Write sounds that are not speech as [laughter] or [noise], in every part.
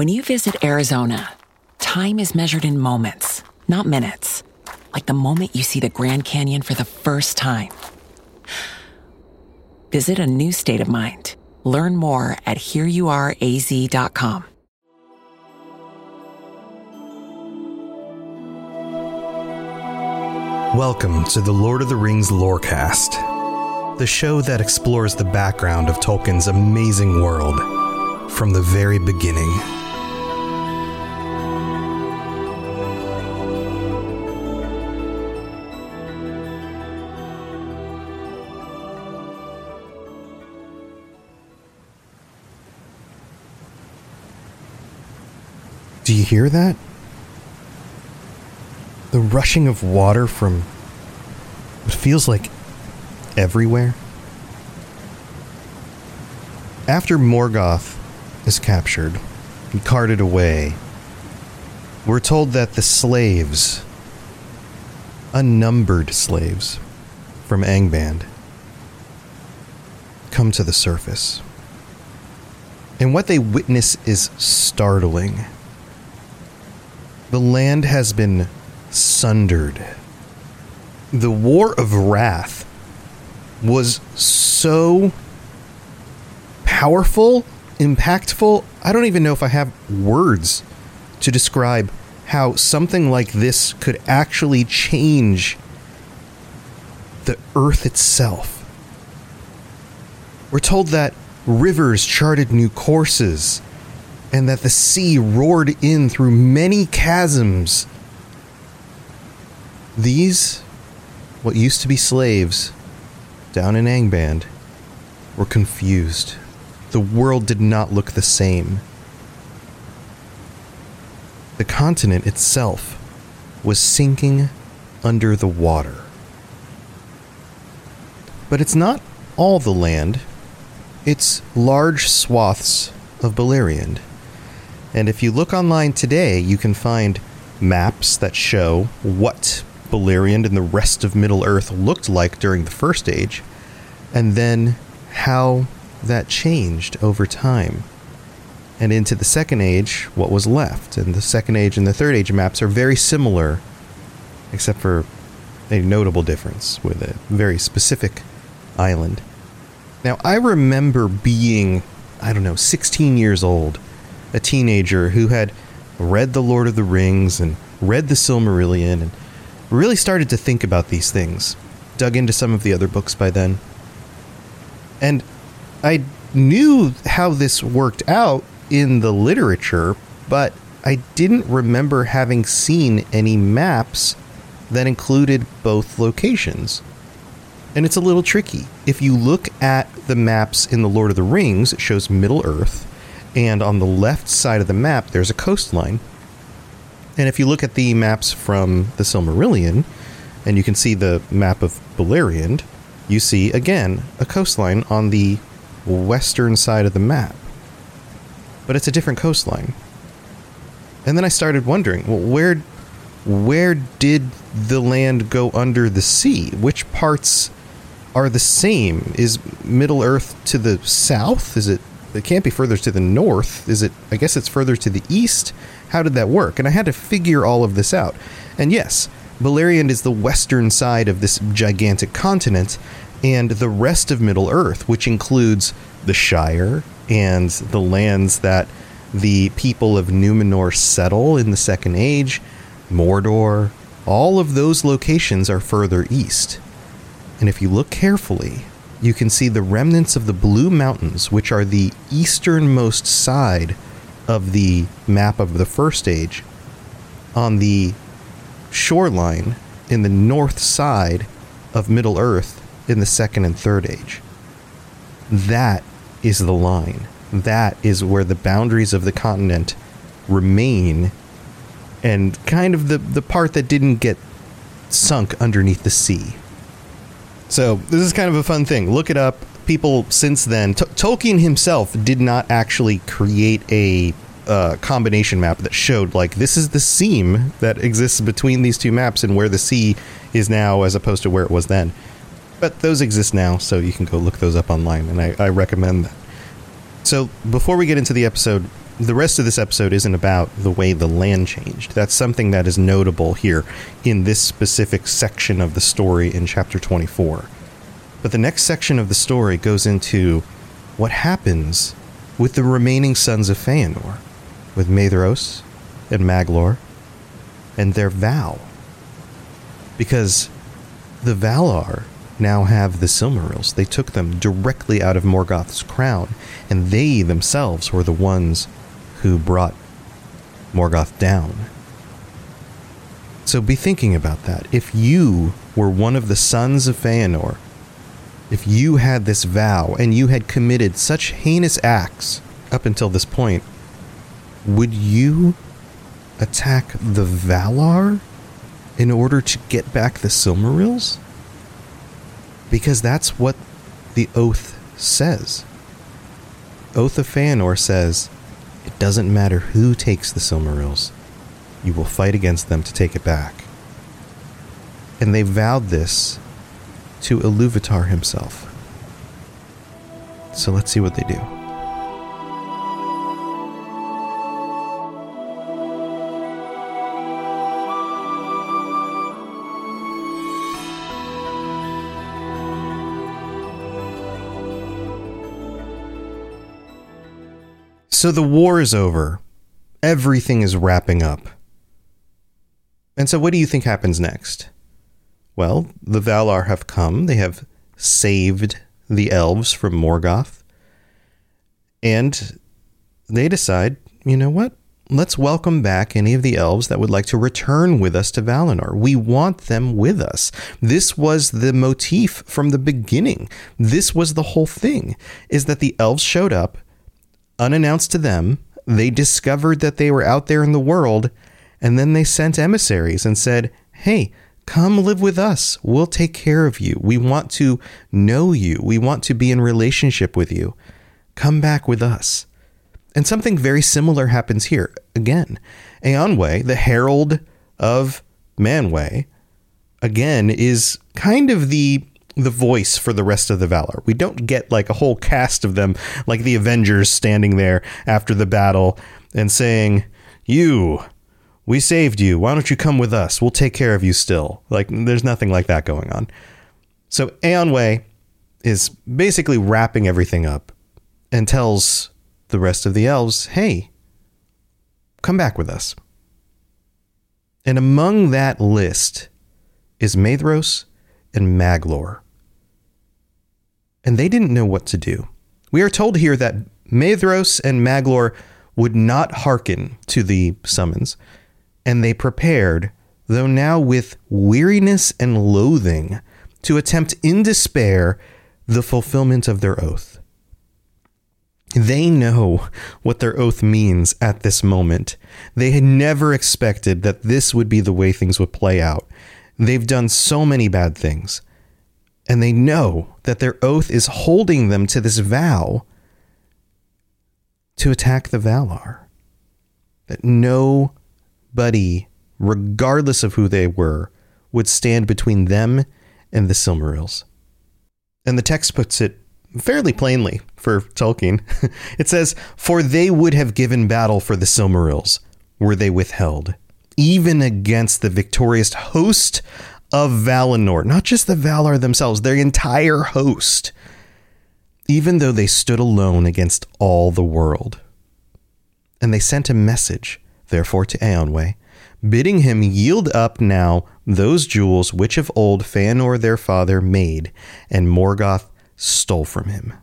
When you visit Arizona, time is measured in moments, not minutes. Like the moment you see the Grand Canyon for the first time. Visit a new state of mind. Learn more at hereyouareaz.com. Welcome to the Lord of the Rings Lorecast, the show that explores the background of Tolkien's amazing world from the very beginning. Hear that? The rushing of water from what feels like everywhere. After Morgoth is captured and carted away, we're told that the slaves, unnumbered slaves from Angband, come to the surface. And what they witness is startling. The land has been sundered. The War of Wrath was so powerful, impactful. I don't even know if I have words to describe how something like this could actually change the earth itself. We're told that rivers charted new courses and that the sea roared in through many chasms. These, what used to be slaves down in Angband, were confused. The world did not look the same. The continent itself was sinking under the water. But it's not all the land, it's large swaths of Beleriand. And if you look online today, you can find maps that show what Beleriand and the rest of Middle Earth looked like during the First Age, and then how that changed over time. And into the Second Age, what was left. And the Second Age and the Third Age maps are very similar, except for a notable difference with a very specific island. Now, I remember being, I don't know, 16 years old a teenager who had read The Lord of the Rings and read The Silmarillion and really started to think about these things. Dug into some of the other books by then. And I knew how this worked out in the literature, but I didn't remember having seen any maps that included both locations. And it's a little tricky. If you look at the maps in The Lord of the Rings, it shows Middle Earth and on the left side of the map, there's a coastline. And if you look at the maps from the Silmarillion, and you can see the map of Beleriand, you see again a coastline on the western side of the map. But it's a different coastline. And then I started wondering, well, where where did the land go under the sea? Which parts are the same? Is Middle Earth to the south? Is it it can't be further to the north. Is it? I guess it's further to the east. How did that work? And I had to figure all of this out. And yes, Beleriand is the western side of this gigantic continent, and the rest of Middle Earth, which includes the Shire and the lands that the people of Numenor settle in the Second Age, Mordor, all of those locations are further east. And if you look carefully, you can see the remnants of the Blue Mountains, which are the easternmost side of the map of the First Age, on the shoreline in the north side of Middle Earth in the Second and Third Age. That is the line. That is where the boundaries of the continent remain and kind of the, the part that didn't get sunk underneath the sea. So, this is kind of a fun thing. Look it up. People since then, T- Tolkien himself did not actually create a uh, combination map that showed like this is the seam that exists between these two maps and where the sea is now as opposed to where it was then. But those exist now, so you can go look those up online, and I, I recommend that. So, before we get into the episode, the rest of this episode isn't about the way the land changed. That's something that is notable here in this specific section of the story in chapter 24. But the next section of the story goes into what happens with the remaining sons of Feanor, with Maedhros and Maglor, and their vow. Because the Valar now have the Silmarils. They took them directly out of Morgoth's crown, and they themselves were the ones who brought Morgoth down. So be thinking about that. If you were one of the sons of Feanor, if you had this vow and you had committed such heinous acts up until this point, would you attack the Valar in order to get back the Silmarils? Because that's what the oath says. Oath of Feanor says, it doesn't matter who takes the Silmarils, you will fight against them to take it back. And they vowed this to Iluvatar himself. So let's see what they do. So the war is over. Everything is wrapping up. And so, what do you think happens next? Well, the Valar have come. They have saved the elves from Morgoth. And they decide, you know what? Let's welcome back any of the elves that would like to return with us to Valinor. We want them with us. This was the motif from the beginning. This was the whole thing is that the elves showed up unannounced to them. They discovered that they were out there in the world, and then they sent emissaries and said, Hey, come live with us. We'll take care of you. We want to know you. We want to be in relationship with you. Come back with us. And something very similar happens here. Again, Eonwe, the herald of Manwë, again, is kind of the the voice for the rest of the Valar. We don't get like a whole cast of them, like the Avengers standing there after the battle and saying, You, we saved you. Why don't you come with us? We'll take care of you still. Like, there's nothing like that going on. So, Eonwe is basically wrapping everything up and tells the rest of the elves, Hey, come back with us. And among that list is Maedhros and Maglor. And they didn't know what to do. We are told here that Maedhros and Maglor would not hearken to the summons, and they prepared, though now with weariness and loathing, to attempt in despair the fulfillment of their oath. They know what their oath means at this moment. They had never expected that this would be the way things would play out. They've done so many bad things. And they know that their oath is holding them to this vow to attack the Valar. That nobody, regardless of who they were, would stand between them and the Silmarils. And the text puts it fairly plainly for Tolkien. [laughs] it says, For they would have given battle for the Silmarils, were they withheld even against the victorious host of Valinor, not just the Valar themselves, their entire host, even though they stood alone against all the world. And they sent a message, therefore, to Eonwe, bidding him yield up now those jewels which of old Feanor their father made, and Morgoth stole from him.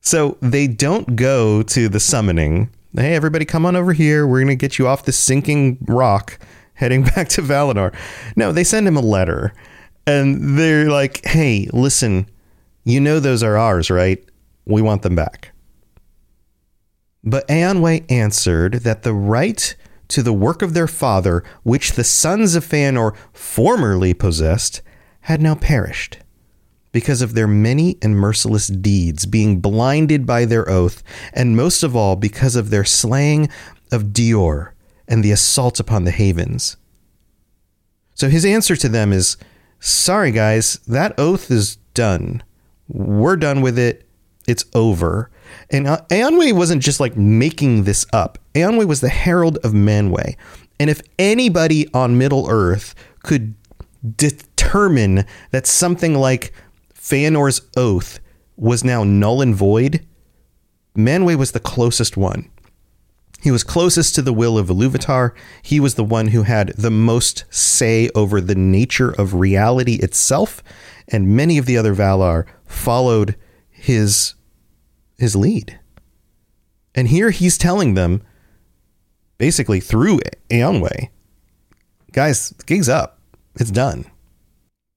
So they don't go to the summoning. Hey, everybody, come on over here. We're going to get you off the sinking rock heading [laughs] back to Valinor. No, they send him a letter and they're like, hey, listen, you know those are ours, right? We want them back. But Eonwe answered that the right to the work of their father, which the sons of Feanor formerly possessed, had now perished because of their many and merciless deeds, being blinded by their oath, and most of all because of their slaying of Dior and the assault upon the havens. So his answer to them is sorry, guys, that oath is done. We're done with it. It's over. And uh, Eonwe wasn't just like making this up. Eonwe was the herald of Manwë. And if anybody on Middle Earth could determine that something like Feanor's oath was now null and void, Manwë was the closest one. He was closest to the will of Iluvatar. He was the one who had the most say over the nature of reality itself, and many of the other Valar followed his his lead. And here he's telling them, basically through Eonwe, guys, gig's up. It's done.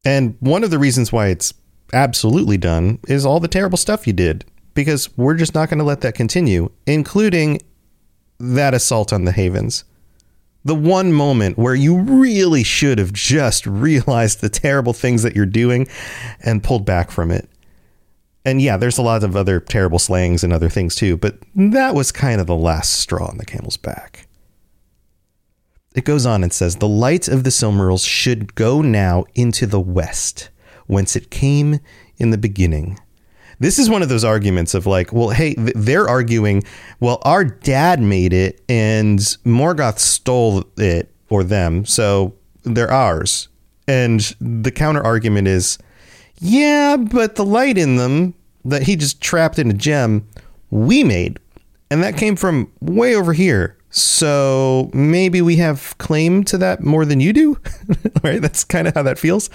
And one of the reasons why it's absolutely done is all the terrible stuff you did, because we're just not going to let that continue, including that assault on the Havens. The one moment where you really should have just [laughs] realized the terrible things that you're doing and pulled back from it. And yeah, there's a lot of other terrible slayings and other things too, but that was kind of the last straw on the camel's back. It goes on and says, The light of the Silmarils should go now into the west, whence it came in the beginning, this is one of those arguments of like, well, hey, they're arguing, well, our dad made it and Morgoth stole it or them, so they're ours. And the counter argument is, yeah, but the light in them that he just trapped in a gem, we made. And that came from way over here. So maybe we have claim to that more than you do. [laughs] right? That's kind of how that feels.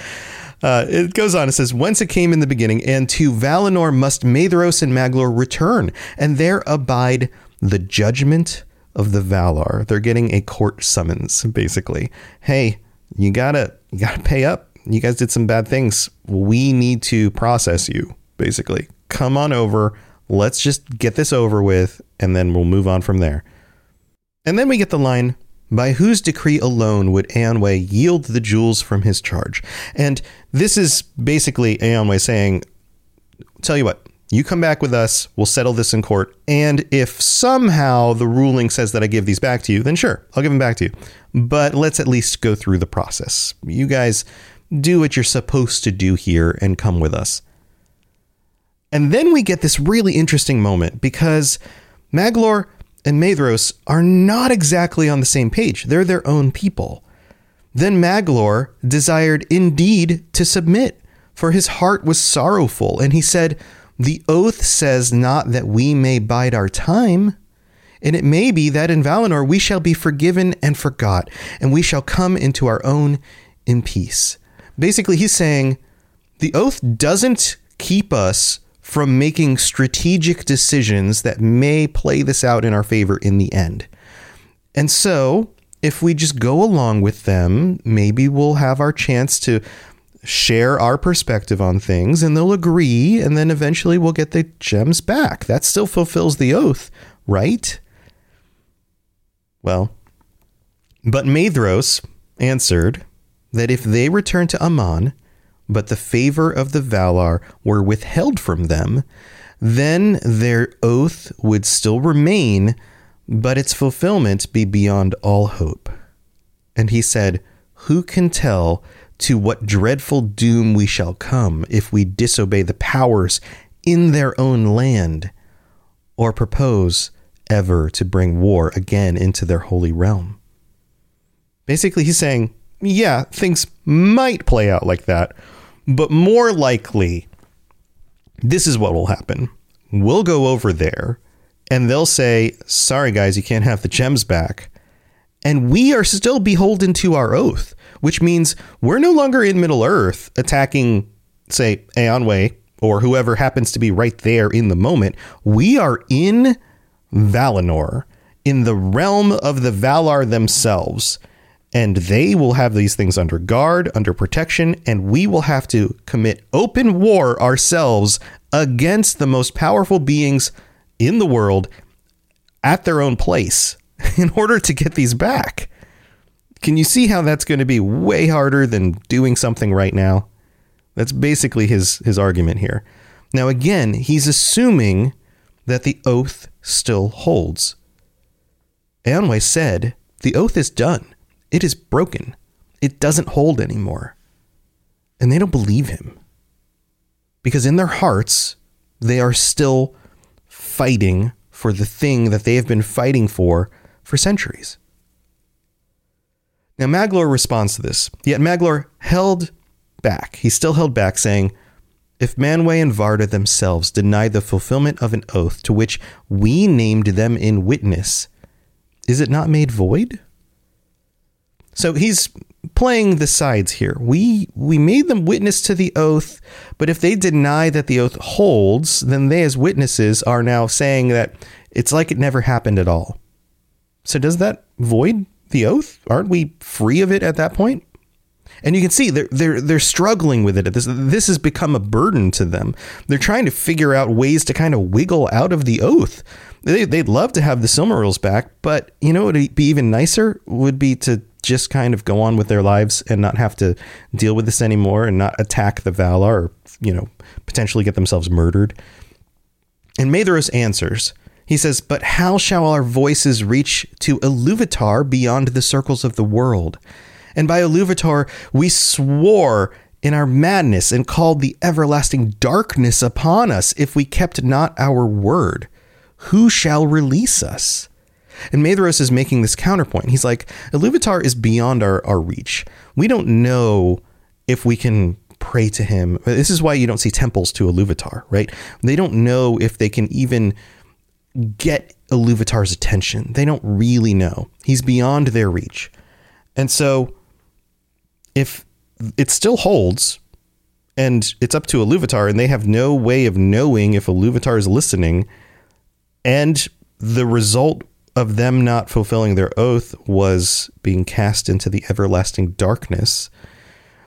Uh, it goes on. It says, "Whence it came in the beginning, and to Valinor must Maedhros and Maglor return, and there abide the judgment of the Valar." They're getting a court summons, basically. Hey, you gotta you gotta pay up. You guys did some bad things. We need to process you, basically. Come on over. Let's just get this over with, and then we'll move on from there. And then we get the line, by whose decree alone would Eonwe yield the jewels from his charge? And this is basically Eonwe saying, Tell you what, you come back with us, we'll settle this in court. And if somehow the ruling says that I give these back to you, then sure, I'll give them back to you. But let's at least go through the process. You guys do what you're supposed to do here and come with us. And then we get this really interesting moment because Maglor and Maedhros are not exactly on the same page. They're their own people. Then Maglor desired indeed to submit, for his heart was sorrowful, and he said, The oath says not that we may bide our time. And it may be that in Valinor we shall be forgiven and forgot, and we shall come into our own in peace. Basically, he's saying the oath doesn't keep us from making strategic decisions that may play this out in our favor in the end. And so, if we just go along with them, maybe we'll have our chance to share our perspective on things and they'll agree, and then eventually we'll get the gems back. That still fulfills the oath, right? Well, but Maedhros answered that if they return to Aman, but the favor of the Valar were withheld from them, then their oath would still remain, but its fulfillment be beyond all hope. And he said, Who can tell to what dreadful doom we shall come if we disobey the powers in their own land, or propose ever to bring war again into their holy realm? Basically, he's saying, yeah, things might play out like that, but more likely, this is what will happen. We'll go over there and they'll say, "Sorry guys, you can't have the gems back." And we are still beholden to our oath, which means we're no longer in Middle Earth attacking, say, Eonwë or whoever happens to be right there in the moment. We are in Valinor, in the realm of the Valar themselves. And they will have these things under guard, under protection, and we will have to commit open war ourselves against the most powerful beings in the world at their own place [laughs] in order to get these back. Can you see how that's going to be way harder than doing something right now? That's basically his his argument here. Now again, he's assuming that the oath still holds. Eonwë said, "The oath is done. It is broken. It doesn't hold anymore." And they don't believe him. Because in their hearts, they are still fighting for the thing that they have been fighting for for centuries. Now, Maglor responds to this, yet Maglor held back. He still held back, saying, If Manwë and Varda themselves deny the fulfillment of an oath to which we named them in witness, is it not made void? So he's playing the sides here. We we made them witness to the oath, but if they deny that the oath holds, then they as witnesses are now saying that it's like it never happened at all. So does that void the oath? Aren't we free of it at that point? And you can see they're they're they're struggling with it. This this has become a burden to them. They're trying to figure out ways to kind of wiggle out of the oath. They, they'd love to have the Silmarils back, but you know what would be even nicer would be to just kind of go on with their lives and not have to deal with this anymore and not attack the Valar or you know potentially get themselves murdered. And Maedhros answers. He says, But how shall our voices reach to Iluvatar beyond the circles of the world? And by Iluvatar we swore in our madness and called the everlasting darkness upon us if we kept not our word. Who shall release us? And Maedhros is making this counterpoint. He's like, Iluvatar is beyond our, our reach. We don't know if we can pray to him. This is why you don't see temples to Iluvatar, right? They don't know if they can even get Iluvatar's attention. They don't really know. He's beyond their reach. And so if it still holds and it's up to Iluvatar and they have no way of knowing if Iluvatar is listening and the result of them not fulfilling their oath was being cast into the everlasting darkness.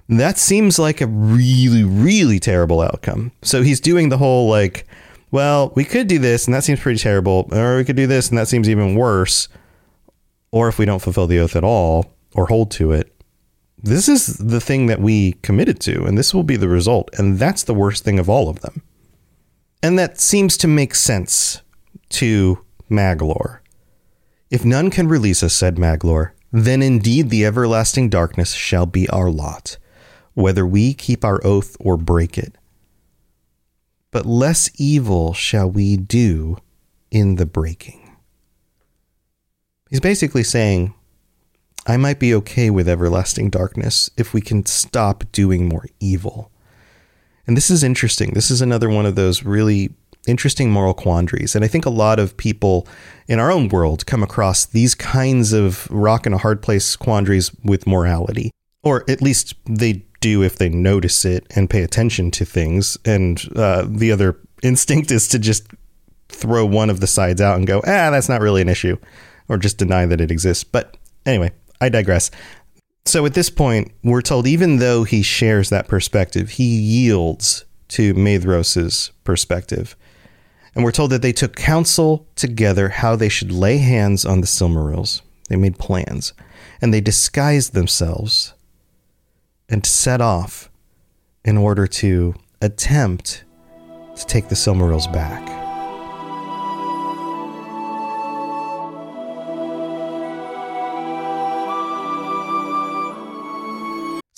That seems like a really, really terrible outcome. So he's doing the whole like, well, we could do this and that seems pretty terrible, or we could do this and that seems even worse. Or if we don't fulfill the oath at all or hold to it, this is the thing that we committed to, and this will be the result. And that's the worst thing of all of them. And that seems to make sense to Maglor. If none can release us, said Maglor, then indeed the everlasting darkness shall be our lot, whether we keep our oath or break it but less evil shall we do in the breaking. He's basically saying, I might be okay with everlasting darkness if we can stop doing more evil. And this is interesting. This is another one of those really interesting moral quandaries. And I think a lot of people in our own world come across these kinds of rock and a hard place quandaries with morality. Or at least they do if they notice it and pay attention to things. And uh, the other [laughs] instinct is to just throw one of the sides out and go, ah, that's not really an issue, or just deny that it exists. But anyway, I digress. So at this point, we're told even though he shares that perspective, he yields to Maedhros's perspective. And we're told that they took counsel together how they should lay hands on the Silmarils. They made plans, and they disguised themselves and set off in order to attempt to take the Silmarils back.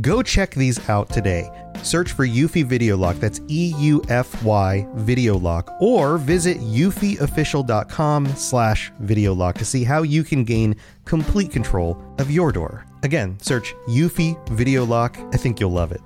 Go check these out today. Search for Eufy Video Lock, that's E U F Y Video Lock, or visit eufyofficial.com slash video lock to see how you can gain complete control of your door. Again, search Eufy Video Lock. I think you'll love it.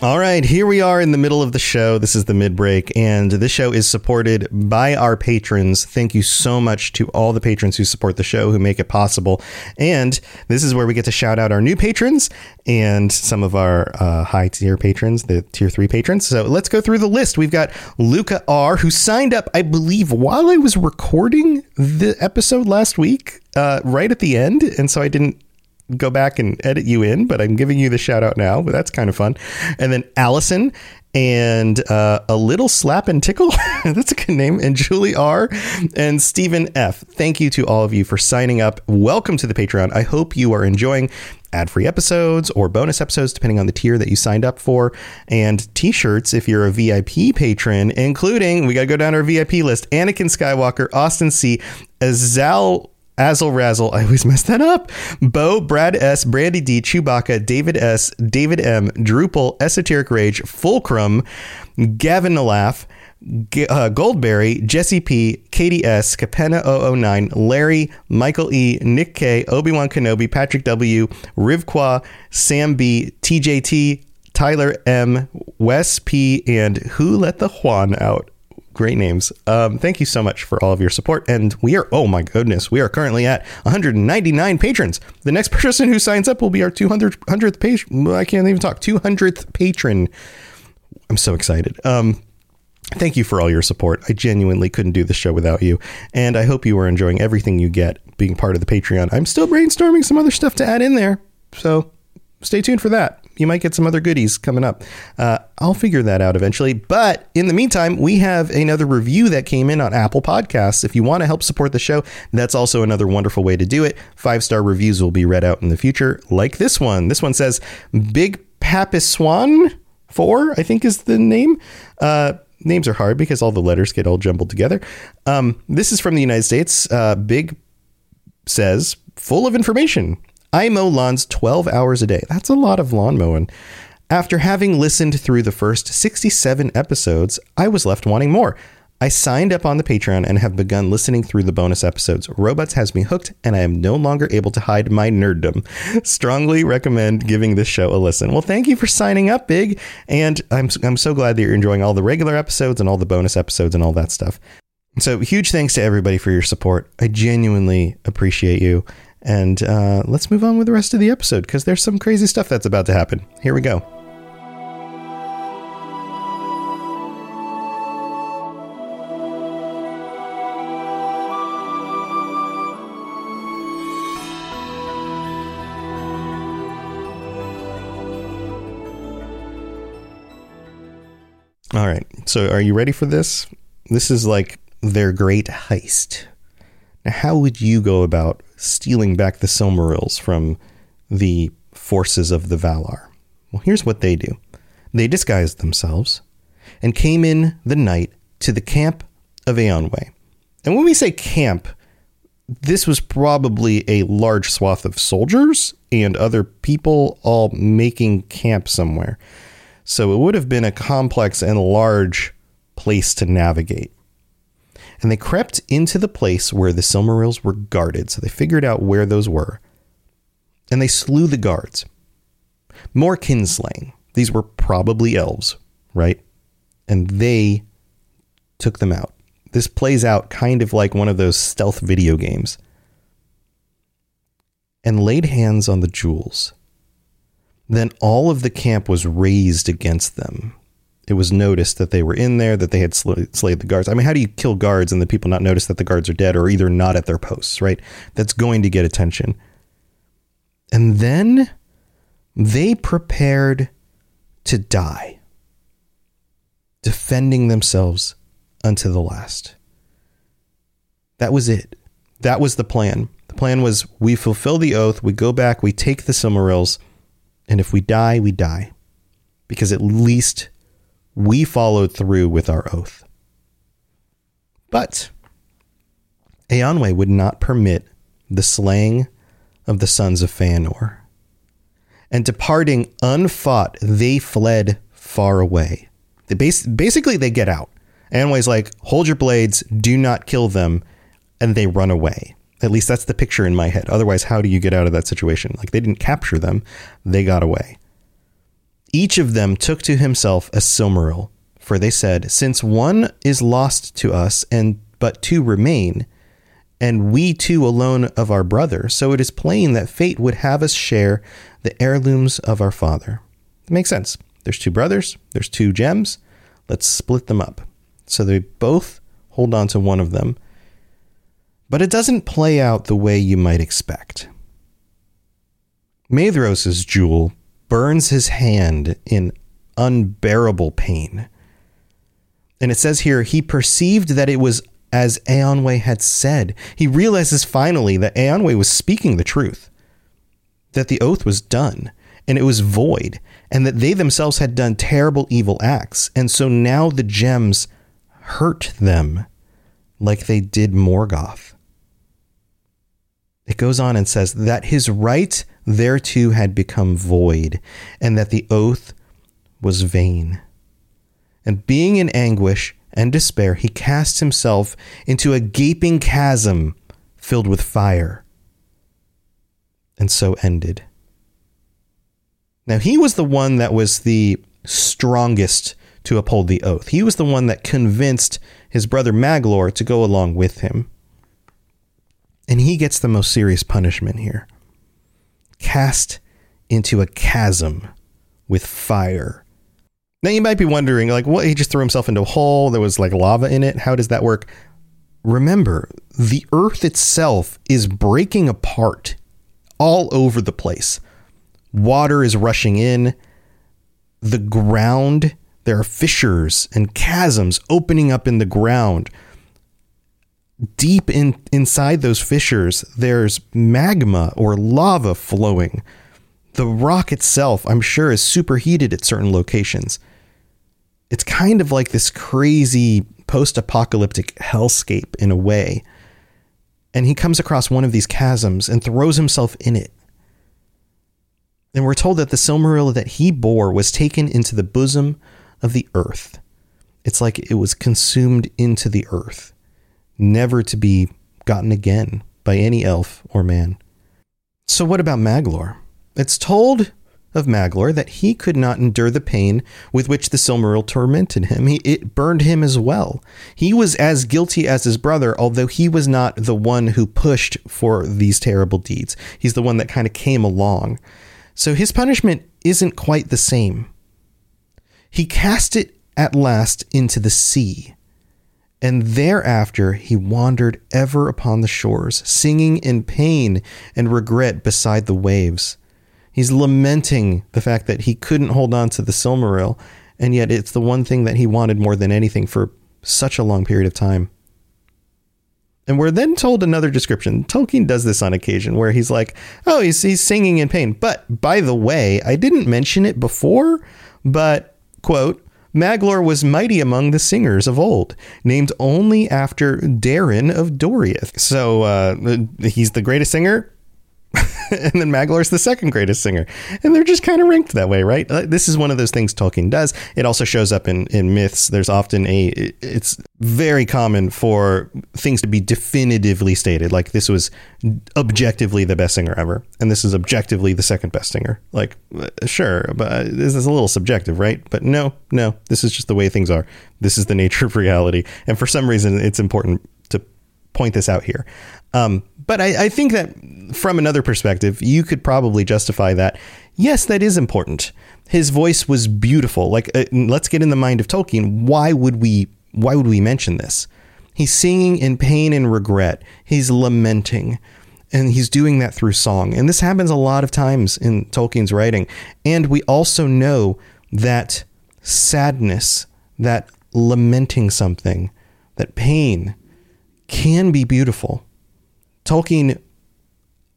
All right, here we are in the middle of the show. This is the mid break, and this show is supported by our patrons. Thank you so much to all the patrons who support the show, who make it possible. And this is where we get to shout out our new patrons and some of our uh, high tier patrons, the tier three patrons. So let's go through the list. We've got Luca R, who signed up, I believe, while I was recording the episode last week, uh, right at the end. And so I didn't go back and edit you in, but I'm giving you the shout out now. But that's kind of fun. And then Allison and uh, a little slap and tickle. [laughs] that's a good name. And Julie R. and Stephen F. Thank you to all of you for signing up. Welcome to the Patreon. I hope you are enjoying ad free episodes or bonus episodes, depending on the tier that you signed up for, and t shirts if you're a VIP patron, including, we got to go down our VIP list Anakin Skywalker, Austin C., Azal. Azzle Razzle, I always mess that up. Bo, Brad S, Brandy D, Chewbacca, David S, David M, Drupal, Esoteric Rage, Fulcrum, Gavin Nalaf, G- uh, Goldberry, Jesse P, Katie S, Capenna 009, Larry, Michael E, Nick K, Obi Wan Kenobi, Patrick W, Rivqua, Sam B, TJT, Tyler M, Wes P, and Who Let the Juan Out? Great names. Um, thank you so much for all of your support. And we are, oh my goodness, we are currently at 199 patrons. The next [laughs] person who signs up will be our 200th 100th patron. I can't even talk. 200th patron. I'm so excited. Um, thank you for all your support. I genuinely couldn't do this show without you. And I hope you are enjoying everything you get being part of the Patreon. I'm still brainstorming some other stuff to add in there. So stay tuned for that you might get some other goodies coming up. Uh, I'll figure that out eventually. But in the meantime, we have another review that came in on Apple Podcasts. If you want to help support the show, that's also another wonderful way to do it. Five star reviews will be read out in the future, like this one. This one says Big Papiswan 4, I think is the name. Uh, names are hard because all the letters get all jumbled together. Um, this is from the United States. Uh, Big says, full of information. I mow lawns 12 hours a day. That's a lot of lawn mowing. After having listened through the first 67 episodes, I was left wanting more. I signed up on the Patreon and have begun listening through the bonus episodes. Robots has me hooked, and I am no longer able to hide my nerddom. Strongly recommend giving this show a listen. Well, thank you for signing up, Big, and I'm I'm so glad that you're enjoying all the regular episodes and all the bonus episodes and all that stuff. So, huge thanks to everybody for your support. I genuinely appreciate you. And uh, let's move on with the rest of the episode because there's some crazy stuff that's about to happen. Here we go. All right. So, are you ready for this? This is like their great heist. Now, how would you go about stealing back the Silmarils from the forces of the Valar? Well, here's what they do they disguised themselves and came in the night to the camp of Eonwë. And when we say camp, this was probably a large swath of soldiers and other people all making camp somewhere. So it would have been a complex and large place to navigate and they crept into the place where the Silmarils were guarded. So they figured out where those were, and they slew the guards. More kinslaying. These were probably elves, right? And they took them out. This plays out kind of like one of those stealth video games. And laid hands on the jewels. then all of the camp was raised against them. It was noticed that they were in there, that they had sl- slayed the guards. I mean, how do you kill guards and the people not notice that the guards are dead or either not at their posts, right? That's going to get attention. And then they prepared to die, defending themselves unto the last. That was it. That was the plan. The plan was we fulfill the oath, we go back, we take the Silmarils, and if we die, we die. Because at least we followed through with our oath. But Eonwe would not permit the slaying of the sons of Feanor. And departing unfought, they fled far away. They bas- basically, they get out. Eonwe's like, hold your blades, do not kill them, and they run away. At least that's the picture in my head. Otherwise, how do you get out of that situation? Like, they didn't capture them, they got away. Each of them took to himself a Silmaril, for they said, Since one is lost to us, and but two remain, and we two alone of our brother, so it is plain that fate would have us share the heirlooms of our father. It makes sense. There's two brothers, there's two gems. Let's split them up. So they both hold on to one of them. But it doesn't play out the way you might expect. Maedhros' jewel burns his hand in unbearable pain. And it says here, he perceived that it was as Eonwe had said. He realizes finally that Eonwe was speaking the truth, that the oath was done and it was void, and that they themselves had done terrible evil acts. And so now the gems hurt them like they did Morgoth. It goes on and says that his right thereto had become void, and that the oath was vain. And being in anguish and despair, he cast himself into a gaping chasm filled with fire, and so ended. Now, he was the one that was the strongest to uphold the oath. He was the one that convinced his brother Maglor to go along with him. And he gets the most serious punishment here cast into a chasm with fire. Now you might be wondering, like, what? He just threw himself into a hole. There was like lava in it. How does that work? Remember, the earth itself is breaking apart all over the place. Water is rushing in. The ground, there are fissures and chasms opening up in the ground. Deep in inside those fissures, there's magma or lava flowing. The rock itself, I'm sure, is superheated at certain locations. It's kind of like this crazy post-apocalyptic hellscape in a way. And he comes across one of these chasms and throws himself in it. And we're told that the Silmaril that he bore was taken into the bosom of the earth. It's like it was consumed into the earth, never to be gotten again by any elf or man. So, what about Maglor? It's told of Maglor that he could not endure the pain with which the Silmaril tormented him. He, it burned him as well. He was as guilty as his brother, although he was not the one who pushed for these terrible deeds. He's the one that kind of came along. So his punishment isn't quite the same. He cast it at last into the sea, and thereafter he wandered ever upon the shores, singing in pain and regret beside the waves. He's lamenting the fact that he couldn't hold on to the Silmaril, and yet it's the one thing that he wanted more than anything for such a long period of time. And we're then told another description. Tolkien does this on occasion where he's like, oh, he's, he's singing in pain. But by the way, I didn't mention it before, but, quote, Maglor was mighty among the singers of old, named only after Daeron of Doriath. So uh, he's the greatest singer. [laughs] and then Maglor's the second greatest singer. And they're just kind of ranked that way, right? Uh, This is one of those things Tolkien does. It also shows up in, in myths. There's often a, it's very common for things to be definitively stated. Like this was objectively the best singer ever. And this is objectively the second best singer. Like, uh, sure, but uh, this is a little subjective, right? But no, no, this is just the way things are. This is the [laughs] nature of reality. And for some reason, it's important to point this out here. Um, but I, I think that from another perspective, you could probably justify that. Yes, that is important. His voice was beautiful. Like, uh, let's get in the mind of Tolkien. Why would we? Why would we mention this? He's singing in pain and regret. He's lamenting, and he's doing that through song. And this happens a lot of times in Tolkien's writing. And we also know that sadness, that lamenting something, that pain can be beautiful. Tolkien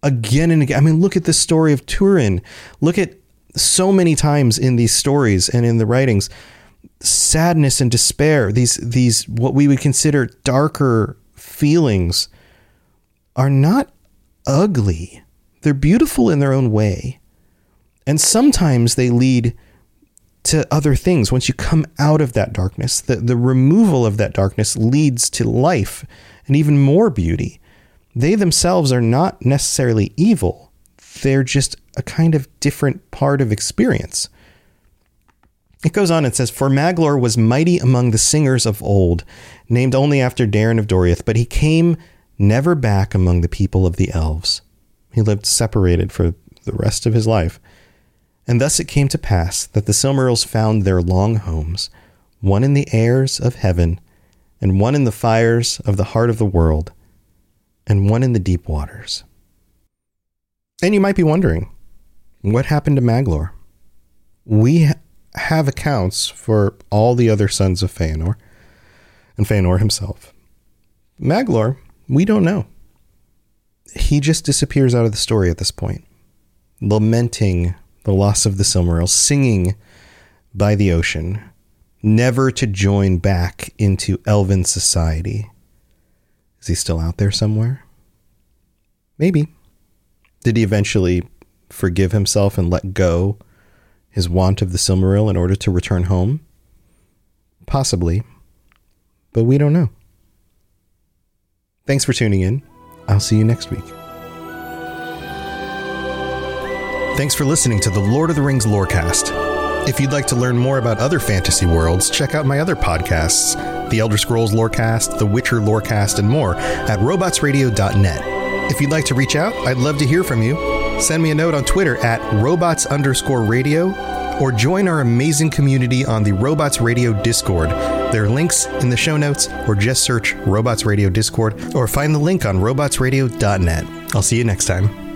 again and again. I mean, look at the story of Turin. Look at so many times in these stories and in the writings, sadness and despair, these these what we would consider darker feelings are not ugly. They're beautiful in their own way. And sometimes they lead to other things. Once you come out of that darkness, the, the removal of that darkness leads to life and even more beauty they themselves are not necessarily evil. They're just a kind of different part of experience. It goes on and says, For Maglor was mighty among the singers of old, named only after Daeron of Doriath, but he came never back among the people of the elves. He lived separated for the rest of his life. And thus it came to pass that the Silmarils found their long homes, one in the airs of heaven, and one in the fires of the heart of the world and one in the deep waters. And you might be wondering, what happened to Maglor? We ha- have accounts for all the other sons of Feanor and Feanor himself. Maglor, we don't know. He just disappears out of the story at this point, lamenting the loss of the Silmarils, singing by the ocean, never to join back into elven society. Is he still out there somewhere? Maybe. Did he eventually forgive himself and let go his want of the Silmaril in order to return home? Possibly. But we don't know. Thanks for tuning in. I'll see you next week. Thanks for listening to the Lord of the Rings Lorecast. If you'd like to learn more about other fantasy worlds, check out my other podcasts, The Elder Scrolls Lorecast, The Witcher Lorecast, and more at robotsradio.net. If you'd like to reach out, I'd love to hear from you. Send me a note on Twitter at robots underscore radio or join our amazing community on the Robots Radio Discord. There are links in the show notes, or just search Robots Radio Discord or find the link on robotsradio.net. I'll see you next time.